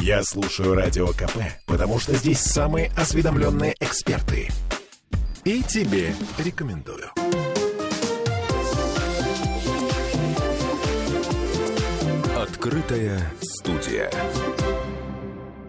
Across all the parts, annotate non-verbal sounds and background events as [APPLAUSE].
Я слушаю Радио КП, потому что здесь самые осведомленные эксперты. И тебе рекомендую. Открытая студия.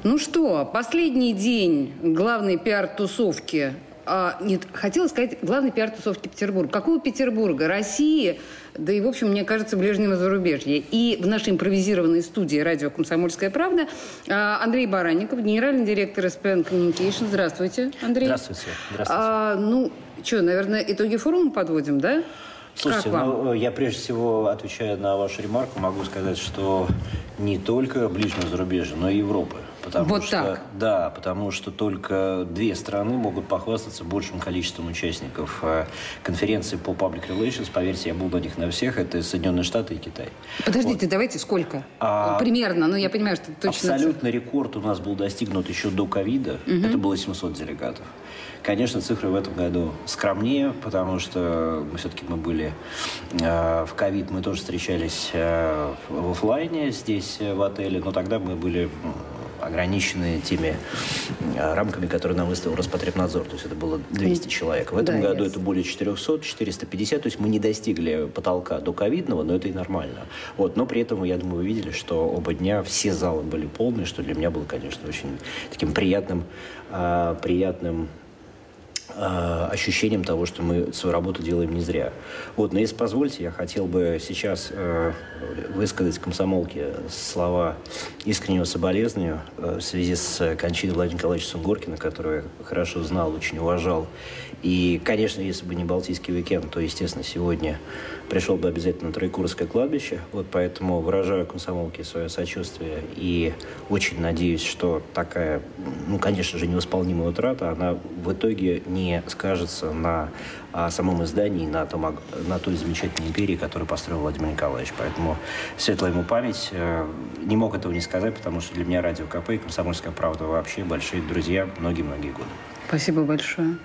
Ну что, последний день главной пиар-тусовки а, нет, хотела сказать, главный пиар тусовки Петербурга. Какого Петербурга? России, да и, в общем, мне кажется, ближнего зарубежья. И в нашей импровизированной студии радио «Комсомольская правда» а, Андрей Баранников, генеральный директор SPN Communication. Здравствуйте, Андрей. Здравствуйте. Здравствуйте. А, ну, что, наверное, итоги форума подводим, да? Слушайте, ну, я прежде всего, отвечая на вашу ремарку, могу сказать, что не только ближнего зарубежья, но и Европы. Потому вот что, так? Да, потому что только две страны могут похвастаться большим количеством участников э, конференции по Public Relations. Поверьте, я был на них на всех. Это Соединенные Штаты и Китай. Подождите, вот. давайте сколько? А, Примерно, ну я понимаю, что точно... Абсолютный рекорд у нас был достигнут еще до ковида. Угу. Это было 700 делегатов. Конечно, цифры в этом году скромнее, потому что мы все-таки мы были э, в ковид, мы тоже встречались э, в офлайне здесь, э, в отеле, но тогда мы были ограничены теми э, рамками, которые нам выставил Роспотребнадзор. То есть это было 200 человек. В этом да, году yes. это более 400, 450. То есть мы не достигли потолка до ковидного, но это и нормально. Вот. Но при этом, я думаю, вы видели, что оба дня все залы были полные, что для меня было, конечно, очень таким приятным, э, приятным Э, ощущением того, что мы свою работу делаем не зря. Вот, но если позвольте, я хотел бы сейчас э, высказать комсомолке слова искреннего соболезнования э, в связи с кончиной Владимира Николаевича Сунгоркина, которого я хорошо знал, очень уважал. И, конечно, если бы не Балтийский уикенд, то, естественно, сегодня пришел бы обязательно на Троекурское кладбище. Вот поэтому выражаю комсомолке свое сочувствие и очень надеюсь, что такая, ну, конечно же, невосполнимая утрата, она в итоге не скажется на а, самом издании, на, том, на той замечательной империи, которую построил Владимир Николаевич. Поэтому светлая ему память. Э, не мог этого не сказать, потому что для меня Радио КП и Комсомольская правда вообще большие друзья многие-многие годы. Спасибо большое.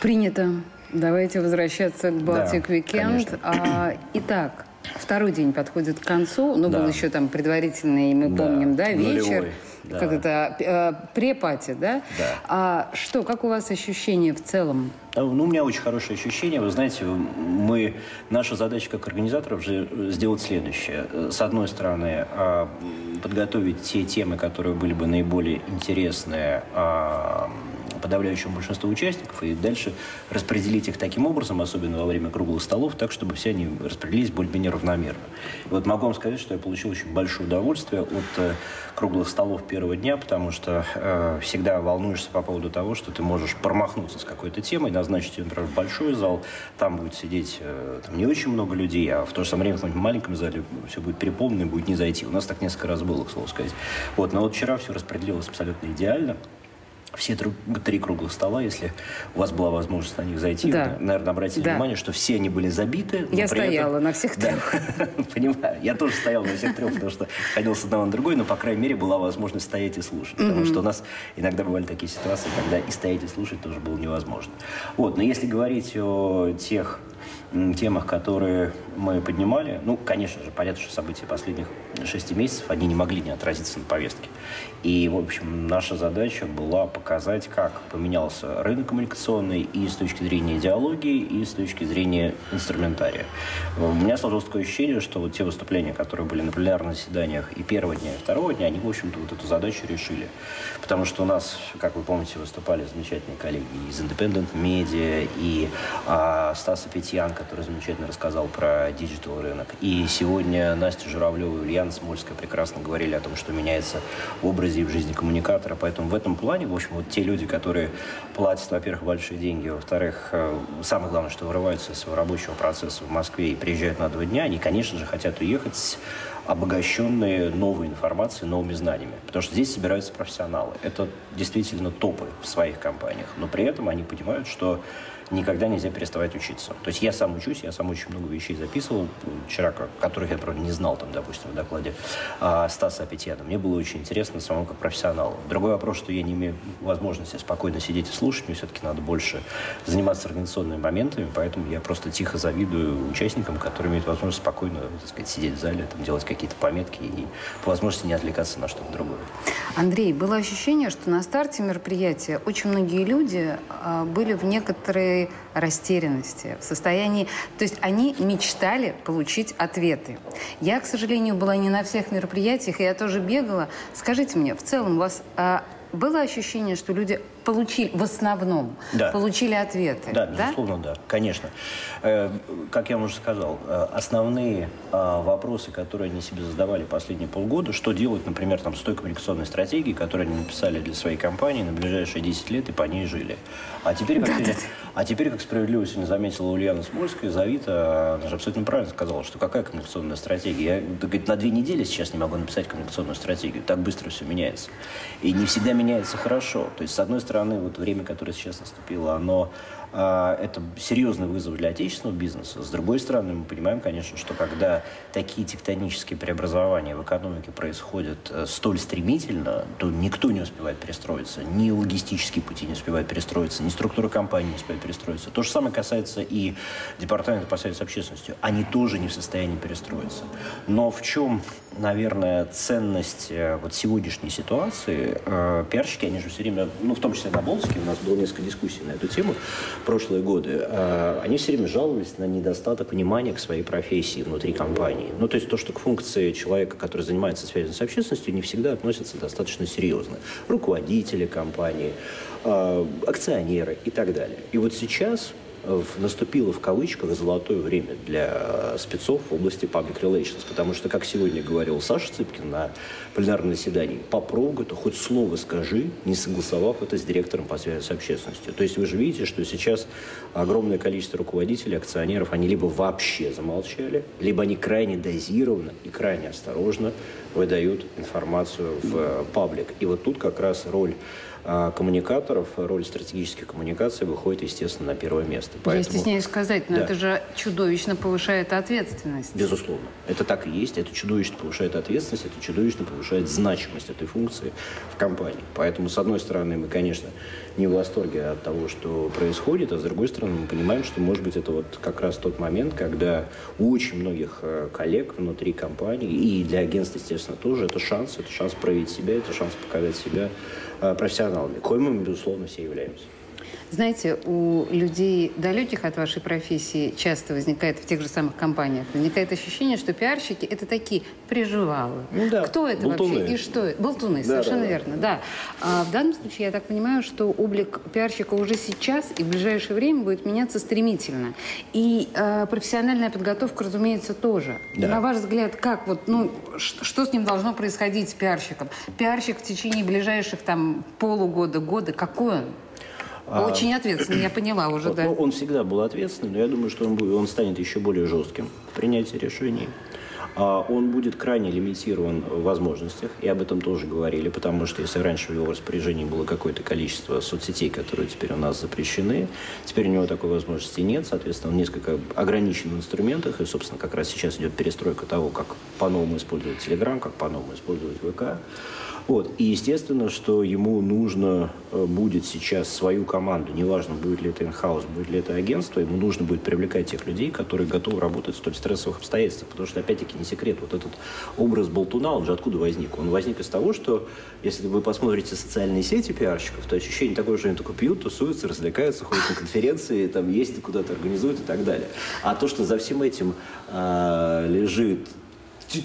Принято. Давайте возвращаться к Балтик да, Weekend. А, итак, второй день подходит к концу. Ну, да. был еще там предварительный, мы да. помним, да, вечер. Нулевой. Да. Как это, э, препати, да? Да. А что, как у вас ощущения в целом? А, ну, у меня очень хорошее ощущение. Вы знаете, мы, наша задача как организаторов же сделать следующее. С одной стороны, а, подготовить те темы, которые были бы наиболее интересны а, подавляющему большинству участников, и дальше распределить их таким образом, особенно во время круглых столов, так, чтобы все они распределились более-менее равномерно. И вот могу вам сказать, что я получил очень большое удовольствие от э, круглых столов первого дня, потому что э, всегда волнуешься по поводу того, что ты можешь промахнуться с какой-то темой, назначить например, большой зал, там будет сидеть э, там не очень много людей, а в то же самое время в каком-нибудь маленьком зале все будет переполнено и будет не зайти. У нас так несколько раз было, к слову сказать. Вот, но вот вчера все распределилось абсолютно идеально все три круглых стола, если у вас была возможность на них зайти, да. вы, наверное, обратили да. внимание, что все они были забиты. Я стояла этом... на всех трех. [LAUGHS] Понимаю. Я тоже стоял на всех трех, потому что ходил с одного на другой, но, по крайней мере, была возможность стоять и слушать. Потому что у нас иногда бывали такие ситуации, когда и стоять, и слушать тоже было невозможно. Вот. Но если говорить о тех темах, которые мы поднимали, ну, конечно же, понятно, что события последних шести месяцев, они не могли не отразиться на повестке. И, в общем, наша задача была показать, как поменялся рынок коммуникационный и с точки зрения идеологии, и с точки зрения инструментария. У меня сложилось такое ощущение, что вот те выступления, которые были на пленарных заседаниях и первого дня, и второго дня, они, в общем-то, вот эту задачу решили. Потому что у нас, как вы помните, выступали замечательные коллеги из Independent Media, и а, Стас Апетьян, который замечательно рассказал про digital рынок. И сегодня Настя Журавлева и Ульяна Смольская прекрасно говорили о том, что меняется в образе и в жизни коммуникатора. Поэтому в этом плане, в общем, вот те люди, которые платят, во-первых, большие деньги, во-вторых, э, самое главное, что вырываются из своего рабочего процесса в Москве и приезжают на два дня, они, конечно же, хотят уехать обогащенные новой информацией, новыми знаниями. Потому что здесь собираются профессионалы. Это действительно топы в своих компаниях. Но при этом они понимают, что никогда нельзя переставать учиться. То есть я сам учусь, я сам очень много вещей записывал вчера, которых я, правда, не знал, там, допустим, в докладе а, Стаса Апетьяна. Мне было очень интересно самому как профессионалу. Другой вопрос, что я не имею возможности спокойно сидеть и слушать, мне все-таки надо больше заниматься организационными моментами, поэтому я просто тихо завидую участникам, которые имеют возможность спокойно, так сказать, сидеть в зале, там, делать какие-то пометки и по возможности не отвлекаться на что-то другое. Андрей, было ощущение, что на старте мероприятия очень многие люди а, были в некоторой растерянности, в состоянии... То есть они мечтали получить ответы. Я, к сожалению, была не на всех мероприятиях, и я тоже бегала. Скажите мне, в целом у вас а, было ощущение, что люди получили, в основном, да. получили ответы? Да, безусловно, да, да конечно. Э, как я уже сказал, э, основные э, вопросы, которые они себе задавали последние полгода, что делать, например, там, с той коммуникационной стратегией, которую они написали для своей компании на ближайшие 10 лет и по ней жили. А теперь, как, да, да. А теперь, как справедливо сегодня заметила Ульяна Смольская, Завита, она же абсолютно правильно сказала, что какая коммуникационная стратегия? Я говорит, на две недели сейчас не могу написать коммуникационную стратегию, так быстро все меняется. И не всегда меняется хорошо. То есть, с одной стороны, вот время, которое сейчас наступило, оно это серьезный вызов для отечественного бизнеса. С другой стороны, мы понимаем, конечно, что когда такие тектонические преобразования в экономике происходят э, столь стремительно, то никто не успевает перестроиться. Ни логистические пути не успевают перестроиться, ни структура компании не успевает перестроиться. То же самое касается и департамента по связи с общественностью. Они тоже не в состоянии перестроиться. Но в чем наверное, ценность э, вот сегодняшней ситуации. Э, пиарщики, они же все время, ну, в том числе на Болтике, у нас было несколько дискуссий на эту тему прошлые годы, э, они все время жаловались на недостаток внимания к своей профессии внутри компании. Ну, то есть то, что к функции человека, который занимается связью с общественностью, не всегда относятся достаточно серьезно. Руководители компании, акционеры и так далее. И вот сейчас наступило в кавычках золотое время для спецов в области public relations, потому что, как сегодня говорил Саша Цыпкин на пленарном заседании, попробуй то хоть слово скажи, не согласовав это с директором по связи с общественностью. То есть вы же видите, что сейчас огромное количество руководителей, акционеров, они либо вообще замолчали, либо они крайне дозированно и крайне осторожно выдают информацию в паблик. И вот тут как раз роль а коммуникаторов, роль стратегических коммуникаций выходит, естественно, на первое место. Поэтому, Я стесняюсь сказать, но да. это же чудовищно повышает ответственность. Безусловно. Это так и есть. Это чудовищно повышает ответственность, это чудовищно повышает значимость этой функции в компании. Поэтому, с одной стороны, мы, конечно, не в восторге от того, что происходит, а с другой стороны, мы понимаем, что, может быть, это вот как раз тот момент, когда у очень многих э, коллег внутри компании и для агентства, естественно, тоже это шанс, это шанс проявить себя, это шанс показать себя Э, профессионалами, коими мы, безусловно, все являемся. Знаете, у людей далеких от вашей профессии часто возникает в тех же самых компаниях, возникает ощущение, что пиарщики – это такие приживалы. Ну, да, Кто это болтуны. вообще и что это? Болтуны, да, совершенно да, верно, да. А в данном случае я так понимаю, что облик пиарщика уже сейчас и в ближайшее время будет меняться стремительно. И э, профессиональная подготовка, разумеется, тоже. Да. На ваш взгляд, как вот, ну, что с ним должно происходить с пиарщиком? Пиарщик в течение ближайших там полугода, года, какой он? А, Очень ответственный, я поняла уже, да. Ну, он всегда был ответственным, но я думаю, что он, будет, он станет еще более жестким в принятии решений. А, он будет крайне лимитирован в возможностях, и об этом тоже говорили, потому что если раньше в его распоряжении было какое-то количество соцсетей, которые теперь у нас запрещены, теперь у него такой возможности нет, соответственно, он несколько ограничен в инструментах, и, собственно, как раз сейчас идет перестройка того, как по-новому использовать Telegram, как по-новому использовать ВК. Вот. И естественно, что ему нужно э, будет сейчас свою команду, неважно, будет ли это инхаус, будет ли это агентство, ему нужно будет привлекать тех людей, которые готовы работать в столь стрессовых обстоятельствах. Потому что, опять-таки, не секрет, вот этот образ болтуна, он же откуда возник? Он возник из того, что, если вы посмотрите социальные сети пиарщиков, то ощущение такое, что они только пьют, тусуются, развлекаются, ходят на конференции, там ездят куда-то, организуют и так далее. А то, что за всем этим э, лежит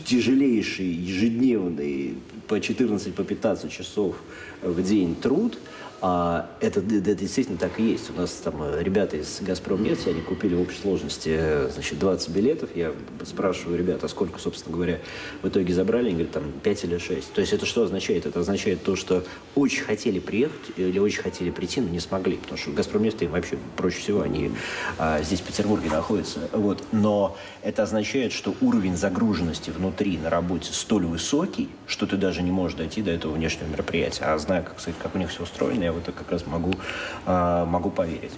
тяжелейший ежедневный по 14, по 15 часов в день труд – а это, это действительно так и есть. У нас там э, ребята из «Газпром» нефти, они купили в общей сложности э, значит, 20 билетов. Я спрашиваю ребят, а сколько, собственно говоря, в итоге забрали? Они говорят, там, 5 или 6. То есть это что означает? Это означает то, что очень хотели приехать или очень хотели прийти, но не смогли. Потому что «Газпром» нефть им вообще проще всего. Они а, здесь, в Петербурге, находятся. Вот. Но это означает, что уровень загруженности внутри на работе столь высокий, что ты даже не можешь дойти до этого внешнего мероприятия. А зная, как, как у них все устроено, я в это как раз могу, а, могу поверить.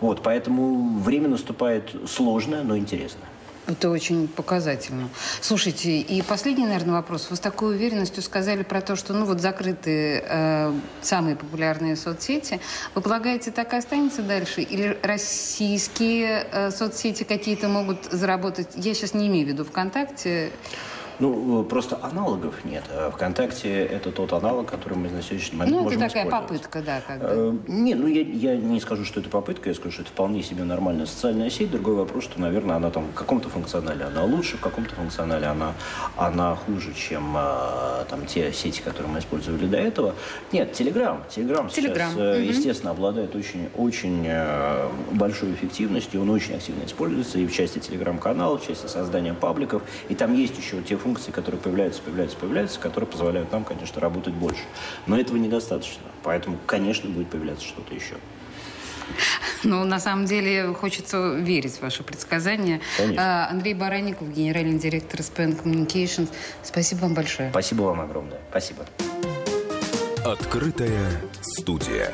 Вот, поэтому время наступает сложное, но интересное. Это очень показательно. Слушайте, и последний, наверное, вопрос. Вы с такой уверенностью сказали про то, что ну вот закрыты э, самые популярные соцсети. Вы полагаете, так и останется дальше? Или российские э, соцсети какие-то могут заработать? Я сейчас не имею в виду ВКонтакте. Ну, просто аналогов нет. А ВКонтакте это тот аналог, который мы на сегодняшний момент ну, можем это такая попытка, да, как бы. Э, не, ну я, я не скажу, что это попытка, я скажу, что это вполне себе нормальная социальная сеть. Другой вопрос, что, наверное, она там в каком-то функционале она лучше, в каком-то функционале она, она хуже, чем э, там те сети, которые мы использовали до этого. Нет, Телеграм. Телеграм сейчас, э, естественно, обладает очень, очень э, большой эффективностью, он очень активно используется и в части Телеграм-каналов, в части создания пабликов. И там есть еще те функции, которые появляются, появляются, появляются, которые позволяют нам, конечно, работать больше. Но этого недостаточно. Поэтому, конечно, будет появляться что-то еще. Ну, на самом деле, хочется верить в ваши предсказания. Конечно. А, Андрей Баранников, генеральный директор SPN Communications. Спасибо вам большое. Спасибо вам огромное. Спасибо. Открытая студия.